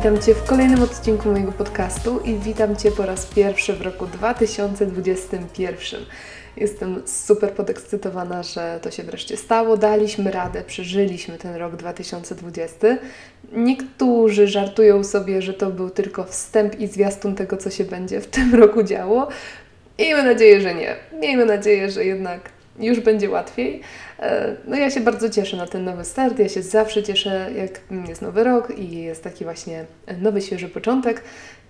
Witam Cię w kolejnym odcinku mojego podcastu i witam Cię po raz pierwszy w roku 2021. Jestem super podekscytowana, że to się wreszcie stało. Daliśmy radę, przeżyliśmy ten rok 2020. Niektórzy żartują sobie, że to był tylko wstęp i zwiastun tego, co się będzie w tym roku działo. Miejmy nadzieję, że nie. Miejmy nadzieję, że jednak już będzie łatwiej. E, no ja się bardzo cieszę na ten nowy start. Ja się zawsze cieszę, jak jest nowy rok i jest taki właśnie nowy, świeży początek.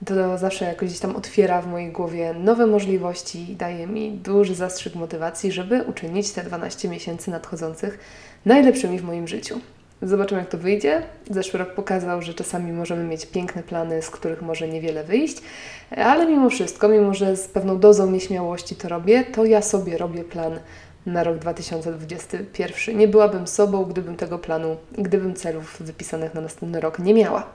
To zawsze jakoś gdzieś tam otwiera w mojej głowie nowe możliwości i daje mi duży zastrzyk motywacji, żeby uczynić te 12 miesięcy nadchodzących najlepszymi w moim życiu. Zobaczymy, jak to wyjdzie. Zeszły rok pokazał, że czasami możemy mieć piękne plany, z których może niewiele wyjść, ale mimo wszystko, mimo że z pewną dozą nieśmiałości to robię, to ja sobie robię plan na rok 2021. Nie byłabym sobą, gdybym tego planu, gdybym celów wypisanych na następny rok nie miała.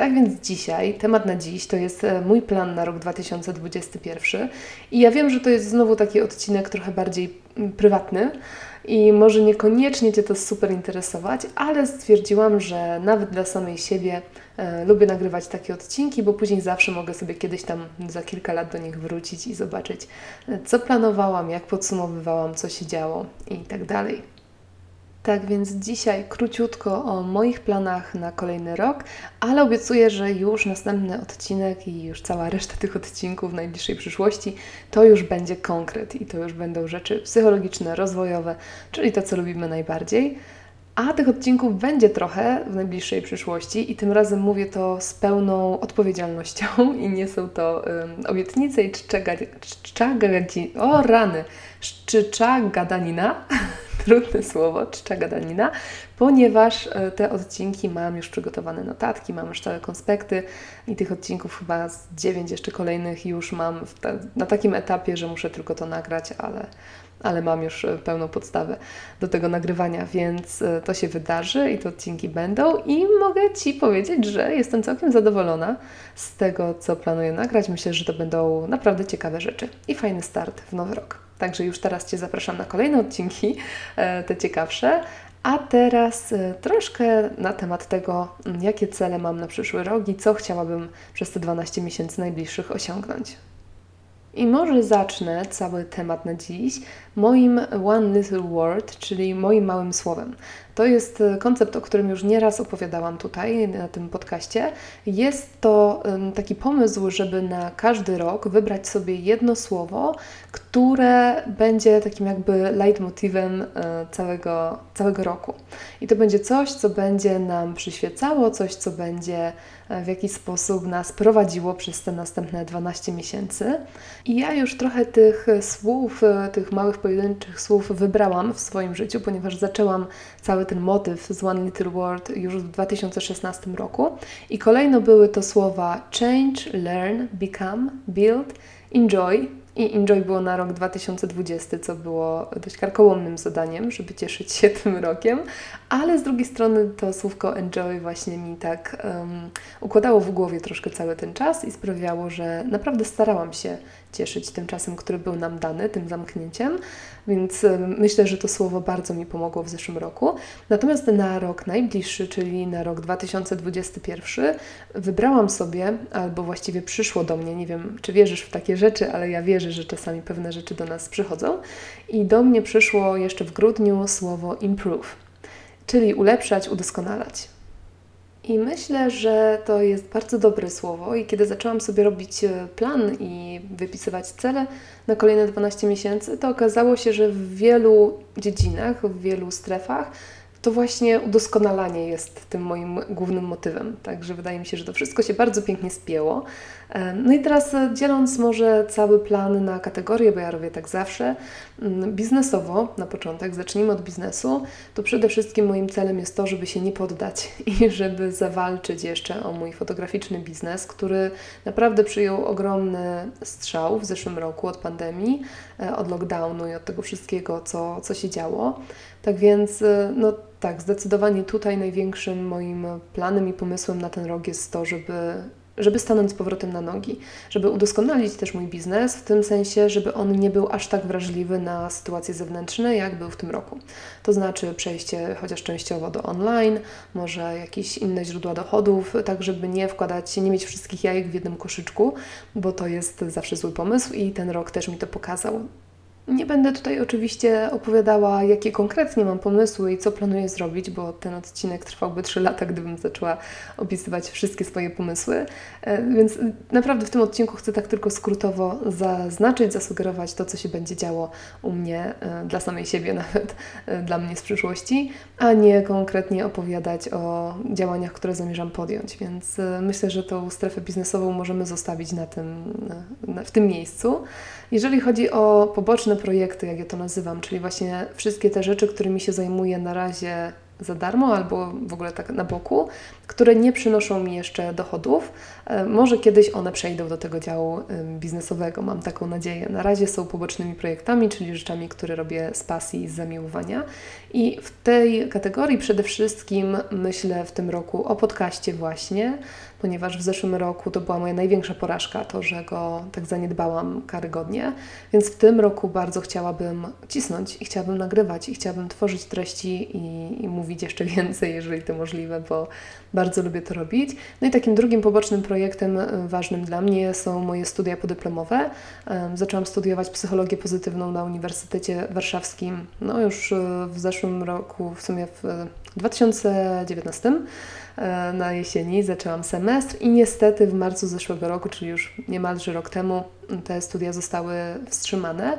Tak więc dzisiaj, temat na dziś to jest e, mój plan na rok 2021 i ja wiem, że to jest znowu taki odcinek trochę bardziej mm, prywatny, i może niekoniecznie Cię to super interesować, ale stwierdziłam, że nawet dla samej siebie e, lubię nagrywać takie odcinki, bo później zawsze mogę sobie kiedyś tam za kilka lat do nich wrócić i zobaczyć, e, co planowałam, jak podsumowywałam, co się działo i tak dalej. Tak więc dzisiaj króciutko o moich planach na kolejny rok, ale obiecuję, że już następny odcinek i już cała reszta tych odcinków w najbliższej przyszłości to już będzie konkret i to już będą rzeczy psychologiczne, rozwojowe, czyli to, co lubimy najbardziej. A tych odcinków będzie trochę w najbliższej przyszłości i tym razem mówię to z pełną odpowiedzialnością i nie są to um, obietnice i czcza, czcza, o rany, czcza gadanina, trudne słowo, czcza gadanina, ponieważ e, te odcinki mam już przygotowane notatki, mam już całe konspekty i tych odcinków chyba z dziewięć jeszcze kolejnych już mam ta, na takim etapie, że muszę tylko to nagrać, ale, ale mam już e, pełną podstawę do tego nagrywania, więc e, to się wydarzy i te odcinki będą i mogę Ci powiedzieć, że jestem całkiem zadowolona z tego, co planuję nagrać. Myślę, że to będą naprawdę ciekawe rzeczy i fajny start w nowy rok. Także już teraz Cię zapraszam na kolejne odcinki, e, te ciekawsze. A teraz e, troszkę na temat tego, jakie cele mam na przyszły rok i co chciałabym przez te 12 miesięcy najbliższych osiągnąć. I może zacznę cały temat na dziś moim One Little Word, czyli moim małym słowem. To jest e, koncept, o którym już nieraz opowiadałam tutaj na tym podcaście. Jest to taki pomysł, żeby na każdy rok wybrać sobie jedno słowo, które będzie takim jakby leitmotivem e, całego, całego roku. I to będzie coś, co będzie nam przyświecało, coś, co będzie e, w jakiś sposób nas prowadziło przez te następne 12 miesięcy. I ja już trochę tych słów, tych małych pojedynczych słów wybrałam w swoim życiu, ponieważ zaczęłam cały ten motyw z One Little World już w 2016 roku. I kolejno były to słowa change, learn, become, build, enjoy, i Enjoy było na rok 2020, co było dość karkołomnym zadaniem, żeby cieszyć się tym rokiem, ale z drugiej strony to słówko Enjoy właśnie mi tak um, układało w głowie troszkę cały ten czas i sprawiało, że naprawdę starałam się cieszyć tym czasem, który był nam dany, tym zamknięciem, więc myślę, że to słowo bardzo mi pomogło w zeszłym roku. Natomiast na rok najbliższy, czyli na rok 2021, wybrałam sobie, albo właściwie przyszło do mnie, nie wiem, czy wierzysz w takie rzeczy, ale ja wierzę, że czasami pewne rzeczy do nas przychodzą. I do mnie przyszło jeszcze w grudniu słowo improve, czyli ulepszać, udoskonalać. I myślę, że to jest bardzo dobre słowo. I kiedy zaczęłam sobie robić e, plan i wypisywać cele na kolejne 12 miesięcy, to okazało się, że w wielu dziedzinach, w wielu strefach to właśnie udoskonalanie jest tym moim głównym motywem. Także wydaje mi się, że to wszystko się bardzo pięknie spięło. No i teraz e, dzieląc może cały plan na kategorie, bo ja robię tak zawsze, mm, biznesowo na początek, zacznijmy od biznesu, to przede wszystkim moim celem jest to, żeby się nie poddać i żeby zawalczyć jeszcze o mój fotograficzny biznes, który naprawdę przyjął ogromny strzał w zeszłym roku od pandemii, e, od lockdownu i od tego wszystkiego, co, co się działo. Tak więc, e, no tak, zdecydowanie tutaj największym moim planem i pomysłem na ten rok jest to, żeby żeby stanąć z powrotem na nogi, żeby udoskonalić też mój biznes, w tym sensie, żeby on nie był aż tak wrażliwy na sytuacje zewnętrzne, jak był w tym roku. To znaczy przejście chociaż częściowo do online, może jakieś inne źródła dochodów, tak żeby nie wkładać, nie mieć wszystkich jajek w jednym koszyczku, bo to jest zawsze zły pomysł i ten rok też mi to pokazał. Nie będę tutaj oczywiście opowiadała, jakie konkretnie mam pomysły i co planuję zrobić, bo ten odcinek trwałby 3 lata, gdybym zaczęła opisywać wszystkie swoje pomysły. E, więc naprawdę w tym odcinku chcę tak tylko skrótowo zaznaczyć, zasugerować to, co się będzie działo u mnie, e, dla samej siebie nawet, e, dla mnie z przyszłości, a nie konkretnie opowiadać o działaniach, które zamierzam podjąć. Więc myślę, że tą strefę biznesową możemy zostawić na tym, w tym miejscu. Jeżeli chodzi o poboczne projekty, jak ja to nazywam, czyli właśnie wszystkie te rzeczy, którymi się zajmuję na razie za darmo albo w ogóle tak na boku, które nie przynoszą mi jeszcze dochodów. E, może kiedyś one przejdą do tego działu biznesowego, mam taką nadzieję. Na razie są pobocznymi projektami, czyli rzeczami, które robię z pasji i z zamiłowania. I w tej kategorii przede wszystkim myślę w tym roku o podcaście właśnie, ponieważ w zeszłym roku to była moja największa porażka, to, że go tak zaniedbałam karygodnie. Więc w tym roku bardzo chciałabym cisnąć i chciałabym nagrywać i chciałabym tworzyć treści i, i mówić jeszcze więcej, jeżeli to możliwe, bo bardzo lubię to robić. No i takim drugim pobocznym projektem e, ważnym dla mnie są moje studia podyplomowe. Zaczęłam studiować psychologię pozytywną na Uniwersytecie Warszawskim, no już e, w zeszłym roku, w sumie w 2019 e, na jesieni zaczęłam semestr i niestety w marcu zeszłego roku, czyli już niemalże rok temu, te studia zostały wstrzymane.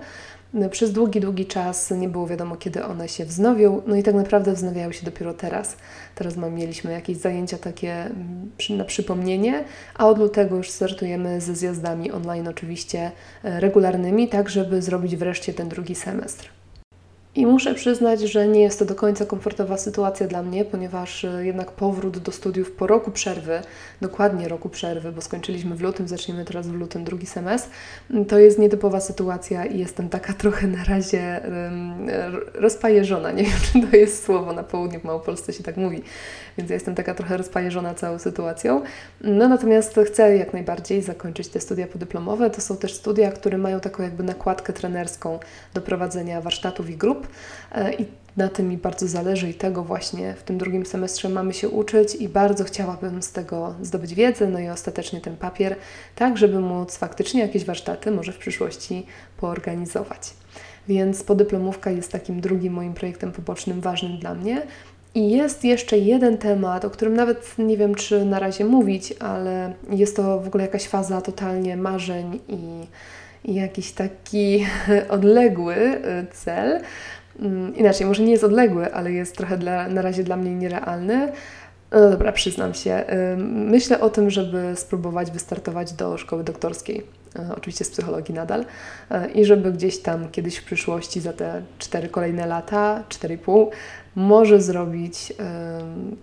Przez długi, długi czas nie było wiadomo, kiedy one się wznowią, no i tak naprawdę wznawiają się dopiero teraz. Teraz mieliśmy jakieś zajęcia takie mm, na przypomnienie, a od lutego już startujemy ze zjazdami online, oczywiście e, regularnymi, tak żeby zrobić wreszcie ten drugi semestr. I muszę przyznać, że nie jest to do końca komfortowa sytuacja dla mnie, ponieważ e, jednak powrót do studiów po roku przerwy, dokładnie roku przerwy, bo skończyliśmy w lutym, zaczniemy teraz w lutym drugi semestr, to jest nietypowa sytuacja i jestem taka trochę na razie rozpajeżona. Nie wiem, czy to jest słowo na południu, w Małopolsce się tak mówi, więc ja jestem taka trochę rozpajeżona całą sytuacją. No natomiast chcę jak najbardziej zakończyć te studia podyplomowe. To są też studia, które mają taką jakby nakładkę trenerską do prowadzenia warsztatów i grup e, i na tym mi bardzo zależy i tego właśnie w tym drugim semestrze mamy się uczyć i bardzo chciałabym z tego zdobyć wiedzę, no i ostatecznie ten papier, tak żeby móc faktycznie jakieś warsztaty może w przyszłości poorganizować. Więc podyplomówka jest takim drugim moim projektem pobocznym ważnym dla mnie. I jest jeszcze jeden temat, o którym nawet nie wiem, czy na razie mówić, ale jest to w ogóle jakaś faza totalnie marzeń i, i jakiś taki odległy y, cel. Mm, inaczej, może nie jest odległy, ale jest trochę dla, na razie dla mnie nierealny. No dobra, przyznam się. Myślę o tym, żeby spróbować wystartować do szkoły doktorskiej, e, oczywiście z psychologii nadal, i żeby gdzieś tam kiedyś w przyszłości, za te cztery kolejne lata, 4,5, może zrobić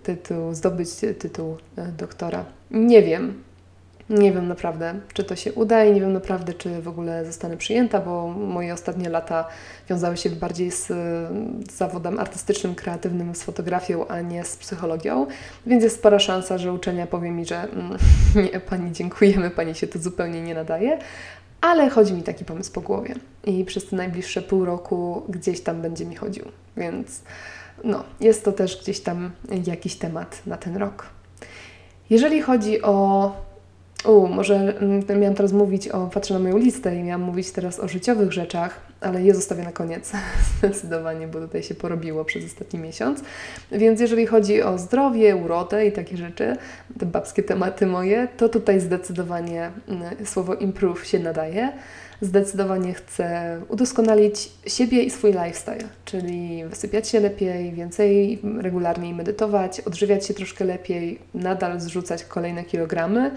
tytuł, zdobyć tytuł doktora. Nie wiem, nie wiem naprawdę, czy to się uda i nie wiem naprawdę, czy w ogóle zostanę przyjęta, bo moje ostatnie lata wiązały się bardziej z, z zawodem artystycznym, kreatywnym, z fotografią, a nie z psychologią, więc jest spora szansa, że uczelnia powie mi, że mm, nie, Pani dziękujemy, Pani się to zupełnie nie nadaje, ale chodzi mi taki pomysł po głowie i przez te najbliższe pół roku gdzieś tam będzie mi chodził, więc no, jest to też gdzieś tam jakiś temat na ten rok. Jeżeli chodzi o u, może mm, miałam teraz mówić o, patrzę na moją listę i miałam mówić teraz o życiowych rzeczach, ale je zostawię na koniec zdecydowanie, bo tutaj się porobiło przez ostatni miesiąc. Więc jeżeli chodzi o zdrowie, urodę i takie rzeczy, te babskie tematy moje, to tutaj zdecydowanie mm, słowo improve się nadaje. Zdecydowanie chcę udoskonalić siebie i swój lifestyle, czyli wysypiać się lepiej, więcej regularniej medytować, odżywiać się troszkę lepiej, nadal zrzucać kolejne kilogramy,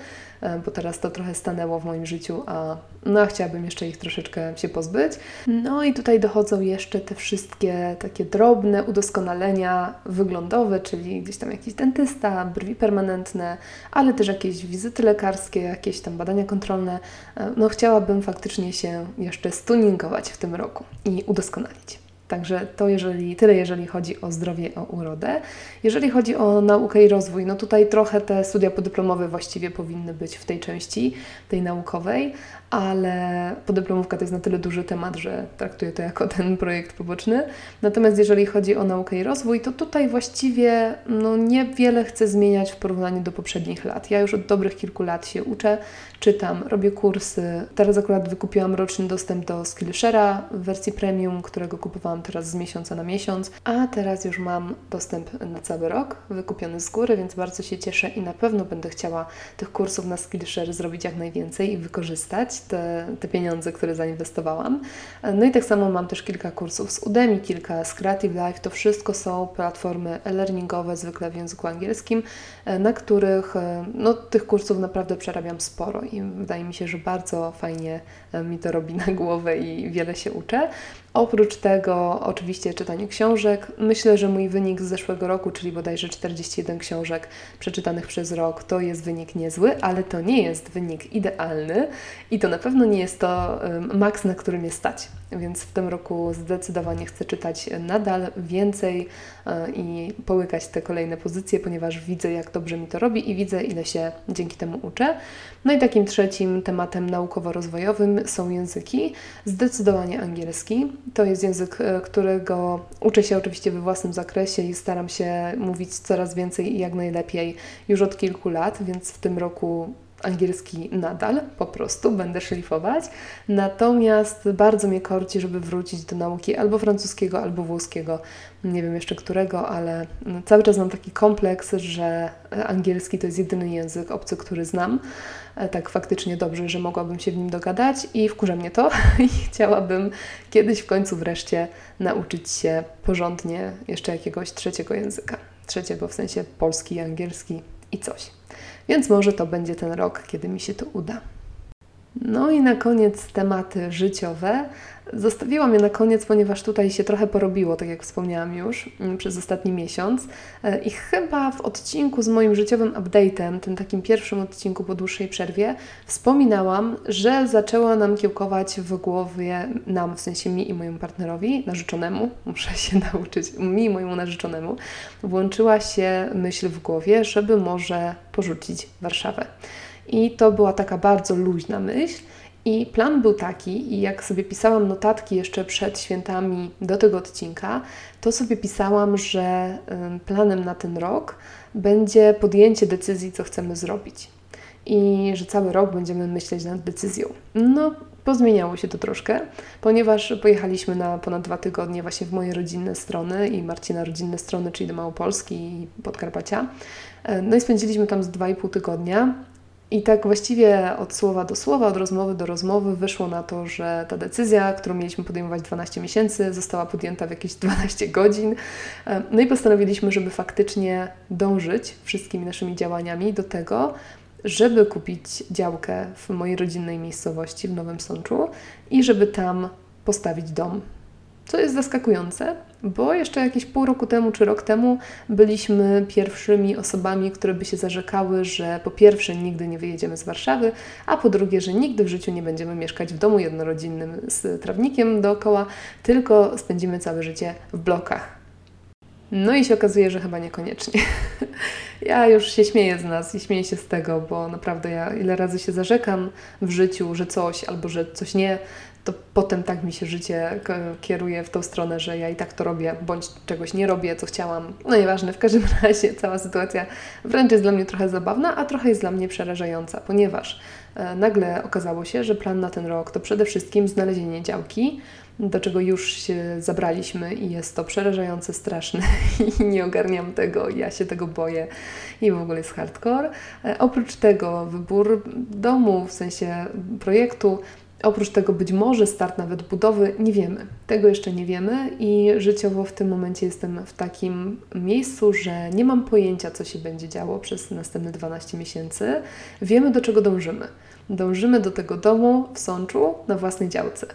bo teraz to trochę stanęło w moim życiu, a no, chciałabym jeszcze ich troszeczkę się pozbyć. No i tutaj dochodzą jeszcze te wszystkie takie drobne udoskonalenia wyglądowe, czyli gdzieś tam jakiś dentysta, brwi permanentne, ale też jakieś wizyty lekarskie, jakieś tam badania kontrolne. E, no chciałabym faktycznie się jeszcze stuningować w tym roku i udoskonalić. Także to jeżeli, tyle jeżeli chodzi o zdrowie, o urodę. Jeżeli chodzi o naukę i rozwój, no tutaj trochę te studia podyplomowe właściwie powinny być w tej części, tej naukowej, ale podyplomówka to jest na tyle duży temat, że traktuję to jako ten projekt poboczny. Natomiast jeżeli chodzi o naukę i rozwój, to tutaj właściwie no, niewiele chcę zmieniać w porównaniu do poprzednich lat. Ja już od dobrych kilku lat się uczę, czytam, robię kursy. Teraz akurat wykupiłam roczny dostęp do Skillshare'a w wersji premium, którego teraz z miesiąca na miesiąc, a teraz już mam dostęp na cały rok, wykupiony z góry, więc bardzo się cieszę i na pewno będę chciała tych kursów na Skillshare zrobić jak najwięcej i wykorzystać te, te pieniądze, które zainwestowałam. No i tak samo mam też kilka kursów z Udemy, kilka z Creative Life. To wszystko są platformy e-learningowe, zwykle w języku angielskim, na których no, tych kursów naprawdę przerabiam sporo i wydaje mi się, że bardzo fajnie e, mi to robi na głowę i wiele się uczę. Oprócz tego, oczywiście, czytanie książek. Myślę, że mój wynik z zeszłego roku, czyli bodajże 41 książek przeczytanych przez rok, to jest wynik niezły, ale to nie jest wynik idealny i to na pewno nie jest to maks, na którym jest stać. Więc w tym roku zdecydowanie chcę czytać nadal więcej e, i połykać te kolejne pozycje, ponieważ widzę, jak dobrze mi to robi i widzę, ile się dzięki temu uczę. No i takim trzecim tematem naukowo-rozwojowym są języki. Zdecydowanie angielski. To jest język, e, którego uczę się oczywiście we własnym zakresie i staram się mówić coraz więcej i jak najlepiej już od kilku lat, więc w tym roku angielski nadal, po prostu będę szlifować. Natomiast bardzo mnie korci, żeby wrócić do nauki albo francuskiego, albo włoskiego. Nie wiem jeszcze którego, ale cały czas mam taki kompleks, że angielski to jest jedyny język obcy, który znam. Tak faktycznie dobrze, że mogłabym się w nim dogadać i wkurza mnie to i chciałabym kiedyś w końcu wreszcie nauczyć się porządnie jeszcze jakiegoś trzeciego języka. Trzeciego w sensie polski, angielski i coś. Więc może to będzie ten rok, kiedy mi się to uda. No i na koniec tematy życiowe. Zostawiłam je na koniec, ponieważ tutaj się trochę porobiło, tak jak wspomniałam już, mm, przez ostatni miesiąc. E, I chyba w odcinku z moim życiowym update'em, tym takim pierwszym odcinku po dłuższej przerwie, wspominałam, że zaczęła nam kiełkować w głowie, nam, w sensie mi i mojemu partnerowi, narzeczonemu, muszę się nauczyć, mi i mojemu narzeczonemu, włączyła się myśl w głowie, żeby może porzucić Warszawę. I to była taka bardzo luźna myśl. I plan był taki, i jak sobie pisałam notatki jeszcze przed świętami do tego odcinka, to sobie pisałam, że planem na ten rok będzie podjęcie decyzji, co chcemy zrobić. I że cały rok będziemy myśleć nad decyzją. No, pozmieniało się to troszkę, ponieważ pojechaliśmy na ponad dwa tygodnie właśnie w moje rodzinne strony i Marcina rodzinne strony, czyli do Małopolski i Podkarpacia. E, no i spędziliśmy tam z dwa i pół tygodnia i tak właściwie od słowa do słowa, od rozmowy do rozmowy wyszło na to, że ta decyzja, którą mieliśmy podejmować 12 miesięcy, została podjęta w jakieś 12 godzin. E, no i postanowiliśmy, żeby faktycznie dążyć wszystkimi naszymi działaniami do tego, żeby kupić działkę w mojej rodzinnej miejscowości w Nowym Sączu i żeby tam postawić dom. Co jest zaskakujące, bo jeszcze jakieś pół roku temu czy rok temu byliśmy pierwszymi osobami, które by się zarzekały, że po pierwsze nigdy nie wyjedziemy z Warszawy, a po drugie, że nigdy w życiu nie będziemy mieszkać w domu jednorodzinnym z trawnikiem dookoła, tylko spędzimy całe życie w blokach. No i się okazuje, że chyba niekoniecznie. Ja już się śmieję z nas i śmieję się z tego, bo naprawdę ja ile razy się zarzekam w życiu, że coś albo że coś nie, to potem tak mi się życie kieruje w tą stronę, że ja i tak to robię, bądź czegoś nie robię, co chciałam. No nieważne, w każdym razie cała sytuacja wręcz jest dla mnie trochę zabawna, a trochę jest dla mnie przerażająca, ponieważ e, nagle okazało się, że plan na ten rok to przede wszystkim znalezienie działki, do czego już się zabraliśmy i jest to przerażające, straszne i nie ogarniam tego, ja się tego boję i w ogóle jest hardcore. E, oprócz tego wybór domu, w sensie projektu, Oprócz tego być może start nawet budowy, nie wiemy. Tego jeszcze nie wiemy i życiowo w tym momencie jestem w takim miejscu, że nie mam pojęcia, co się będzie działo przez następne 12 miesięcy. Wiemy, do czego dążymy. Dążymy do tego domu w Sączu na własnej działce.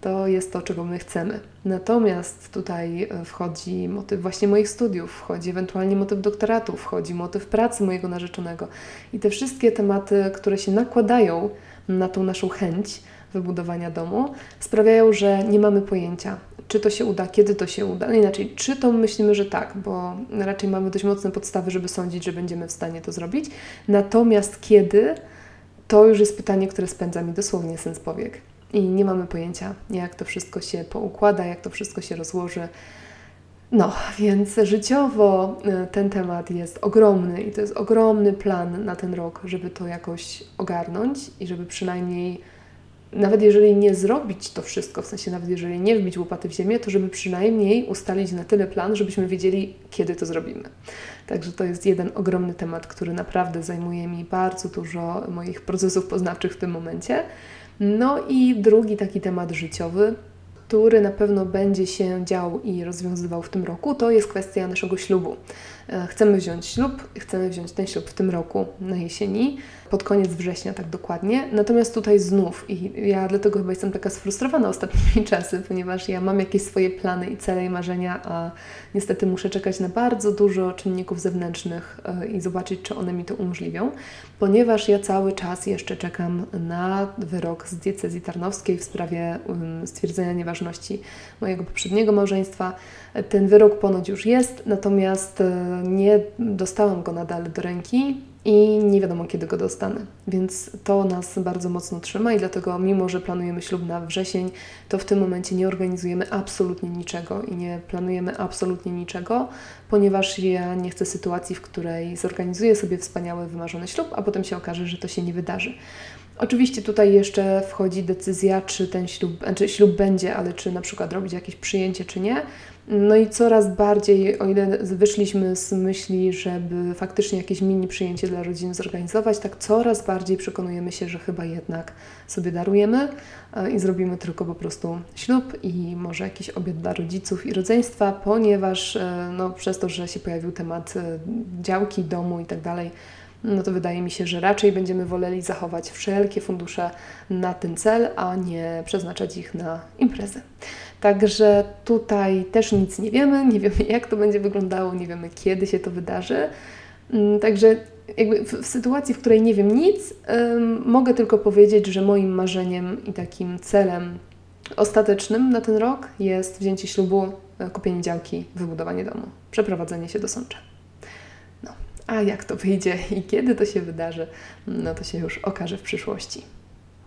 To jest to, czego my chcemy. Natomiast tutaj e, wchodzi motyw właśnie moich studiów, wchodzi ewentualnie motyw doktoratu, wchodzi motyw pracy mojego narzeczonego. I te wszystkie tematy, które się nakładają na tą naszą chęć, wybudowania domu, sprawiają, że nie mamy pojęcia, czy to się uda, kiedy to się uda. No inaczej, czy to myślimy, że tak, bo raczej mamy dość mocne podstawy, żeby sądzić, że będziemy w stanie to zrobić. Natomiast kiedy, to już jest pytanie, które spędza mi dosłownie sens powiek. I nie mamy pojęcia, jak to wszystko się poukłada, jak to wszystko się rozłoży. No, więc życiowo y, ten temat jest ogromny i to jest ogromny plan na ten rok, żeby to jakoś ogarnąć i żeby przynajmniej, nawet jeżeli nie zrobić to wszystko, w sensie nawet jeżeli nie wbić łopaty w ziemię, to żeby przynajmniej ustalić na tyle plan, żebyśmy wiedzieli, kiedy to zrobimy. Także to jest jeden ogromny temat, który naprawdę zajmuje mi bardzo dużo moich procesów poznawczych w tym momencie. No i drugi taki temat życiowy, który na pewno będzie się dział i rozwiązywał w tym roku, to jest kwestia naszego ślubu. E, chcemy wziąć ślub, chcemy wziąć ten ślub w tym roku na jesieni pod koniec września tak dokładnie. Natomiast tutaj znów, i ja dlatego chyba jestem taka sfrustrowana ostatnimi czasy, ponieważ ja mam jakieś swoje plany i cele i marzenia, a niestety muszę czekać na bardzo dużo czynników zewnętrznych e, i zobaczyć, czy one mi to umożliwią, ponieważ ja cały czas jeszcze czekam na wyrok z diecezji tarnowskiej w sprawie stwierdzenia nieważności mojego poprzedniego małżeństwa. Ten wyrok ponoć już jest, natomiast e, nie dostałam go nadal do ręki i nie wiadomo kiedy go dostanę. Więc to nas bardzo mocno trzyma i dlatego, mimo że planujemy ślub na wrzesień, to w tym momencie nie organizujemy absolutnie niczego i nie planujemy absolutnie niczego, ponieważ ja nie chcę sytuacji, w której zorganizuję sobie wspaniały, wymarzony ślub, a potem się okaże, że to się nie wydarzy. Oczywiście tutaj jeszcze wchodzi decyzja, czy ten ślub, znaczy ślub będzie, ale czy na przykład robić jakieś przyjęcie, czy nie. No i coraz bardziej, o ile wyszliśmy z myśli, żeby faktycznie jakieś mini przyjęcie dla rodziny zorganizować, tak coraz bardziej przekonujemy się, że chyba jednak sobie darujemy e, i zrobimy tylko po prostu ślub i może jakiś obiad dla rodziców i rodzeństwa, ponieważ e, no, przez to, że się pojawił temat e, działki, domu i tak no to wydaje mi się, że raczej będziemy woleli zachować wszelkie fundusze na ten cel, a nie przeznaczać ich na imprezy. Także tutaj też nic nie wiemy, nie wiemy jak to będzie wyglądało, nie wiemy kiedy się to wydarzy. Mm, także jakby w, w sytuacji, w której nie wiem nic, ym, mogę tylko powiedzieć, że moim marzeniem i takim celem ostatecznym na ten rok jest wzięcie ślubu, kupienie działki, wybudowanie domu, przeprowadzenie się do Sącza. No, a jak to wyjdzie i kiedy to się wydarzy, no to się już okaże w przyszłości.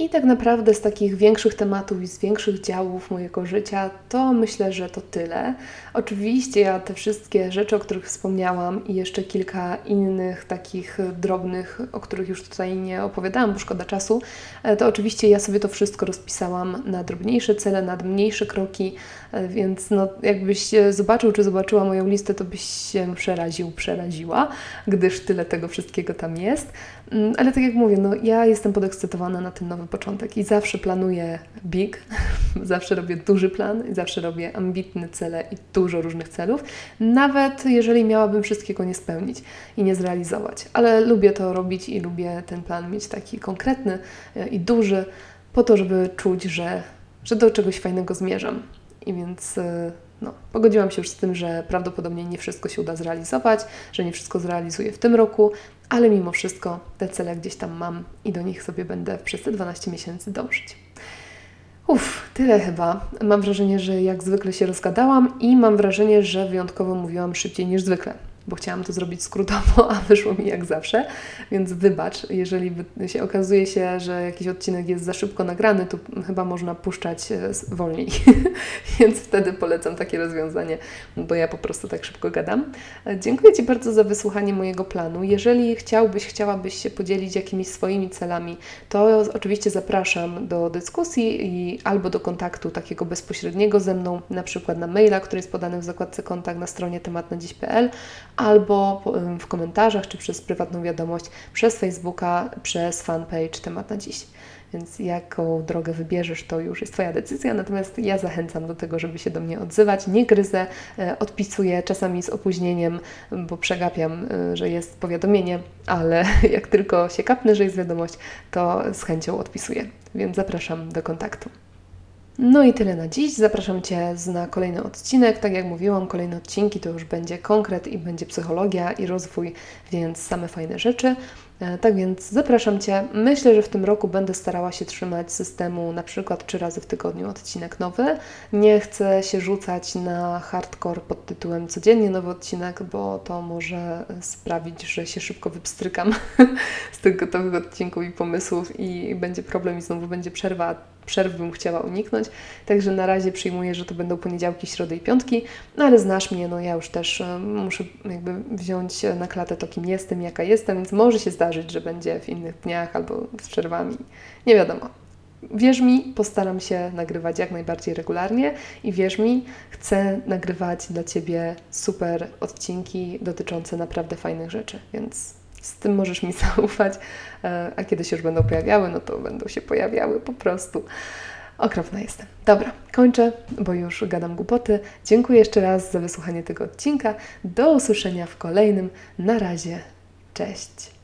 I tak naprawdę z takich większych tematów i z większych działów mojego życia, to myślę, że to tyle. Oczywiście ja te wszystkie rzeczy, o których wspomniałam i jeszcze kilka innych takich drobnych, o których już tutaj nie opowiadałam, bo szkoda czasu, e, to oczywiście ja sobie to wszystko rozpisałam na drobniejsze cele, na mniejsze kroki, e, więc no, jakbyś zobaczył czy zobaczyła moją listę, to byś się przeraził, przeraziła, gdyż tyle tego wszystkiego tam jest. Mm, ale tak jak mówię, no, ja jestem podekscytowana na ten nowy początek i zawsze planuję big, zawsze robię duży plan zawsze robię ambitne cele i dużo różnych celów, nawet jeżeli miałabym wszystkiego nie spełnić i nie zrealizować. Ale lubię to robić i lubię ten plan mieć taki konkretny e, i duży, po to, żeby czuć, że, że do czegoś fajnego zmierzam. I więc e, no, pogodziłam się już z tym, że prawdopodobnie nie wszystko się uda zrealizować, że nie wszystko zrealizuję w tym roku, ale mimo wszystko te cele gdzieś tam mam i do nich sobie będę przez te 12 miesięcy dążyć. Uff, tyle chyba. Mam wrażenie, że jak zwykle się rozgadałam i mam wrażenie, że wyjątkowo mówiłam szybciej niż zwykle bo chciałam to zrobić skrótowo, a wyszło mi jak zawsze, więc wybacz, jeżeli się okazuje się, że jakiś odcinek jest za szybko nagrany, to chyba można puszczać e, wolniej, więc wtedy polecam takie rozwiązanie, bo ja po prostu tak szybko gadam. E, dziękuję Ci bardzo za wysłuchanie mojego planu. Jeżeli chciałbyś, chciałabyś się podzielić jakimiś swoimi celami, to oczywiście zapraszam do dyskusji i albo do kontaktu takiego bezpośredniego ze mną, na przykład na maila, który jest podany w zakładce kontakt na stronie tematnadziś.pl, albo w komentarzach, czy przez prywatną wiadomość, przez Facebooka, przez fanpage Temat na Dziś. Więc jaką drogę wybierzesz, to już jest Twoja decyzja. Natomiast ja zachęcam do tego, żeby się do mnie odzywać. Nie gryzę, e, odpisuję czasami z opóźnieniem, bo przegapiam, e, że jest powiadomienie, ale jak tylko się kapnę, że jest wiadomość, to z chęcią odpisuję. Więc zapraszam do kontaktu. No i tyle na dziś. Zapraszam Cię na kolejny odcinek. Tak jak mówiłam, kolejne odcinki to już będzie konkret i będzie psychologia i rozwój, więc same fajne rzeczy. E, tak więc zapraszam Cię. Myślę, że w tym roku będę starała się trzymać systemu na przykład trzy razy w tygodniu odcinek nowy. Nie chcę się rzucać na hardcore pod tytułem codziennie nowy odcinek, bo to może sprawić, że się szybko wypstrykam z tych gotowych odcinków i pomysłów i będzie problem i znowu będzie przerwa przerw bym chciała uniknąć, także na razie przyjmuję, że to będą poniedziałki, środy i piątki, no ale znasz mnie, no ja już też e, muszę jakby wziąć na klatę to, kim jestem, jaka jestem, więc może się zdarzyć, że będzie w innych dniach albo z przerwami, nie wiadomo. Wierz mi, postaram się nagrywać jak najbardziej regularnie i wierz mi, chcę nagrywać dla Ciebie super odcinki dotyczące naprawdę fajnych rzeczy, więc z tym możesz mi zaufać, e, a kiedy się już będą pojawiały, no to będą się pojawiały po prostu. Okropna jestem. Dobra, kończę, bo już gadam głupoty. Dziękuję jeszcze raz za wysłuchanie tego odcinka. Do usłyszenia w kolejnym. Na razie. Cześć.